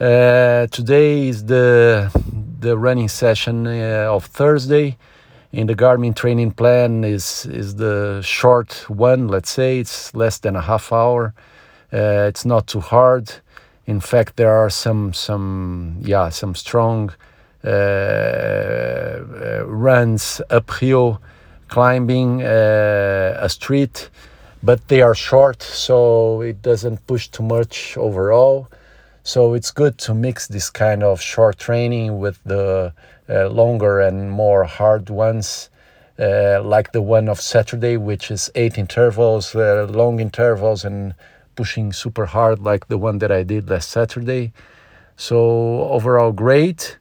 Uh, today is the the running session uh, of Thursday. In the Garmin training plan is is the short one. Let's say it's less than a half hour. Uh, it's not too hard. In fact, there are some some yeah some strong uh, uh, runs uphill, climbing uh, a street, but they are short, so it doesn't push too much overall. So it's good to mix this kind of short training with the uh, longer and more hard ones, uh, like the one of Saturday, which is eight intervals, uh, long intervals, and pushing super hard, like the one that I did last Saturday. So overall, great.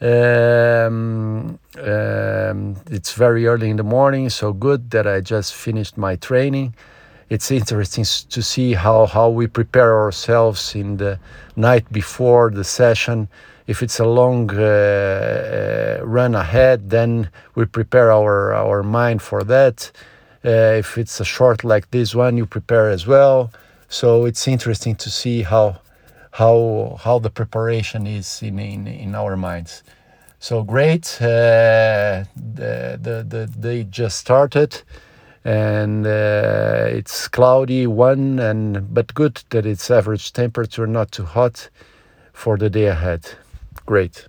Um, um, it's very early in the morning, so good that I just finished my training. It's interesting to see how, how we prepare ourselves in the night before the session. If it's a long uh, uh, run ahead, then we prepare our, our mind for that. Uh, if it's a short like this one, you prepare as well. So it's interesting to see how how how the preparation is in in, in our minds. So great. Uh, the, the the day just started, and uh, it's cloudy one, and but good that it's average temperature, not too hot, for the day ahead. Great.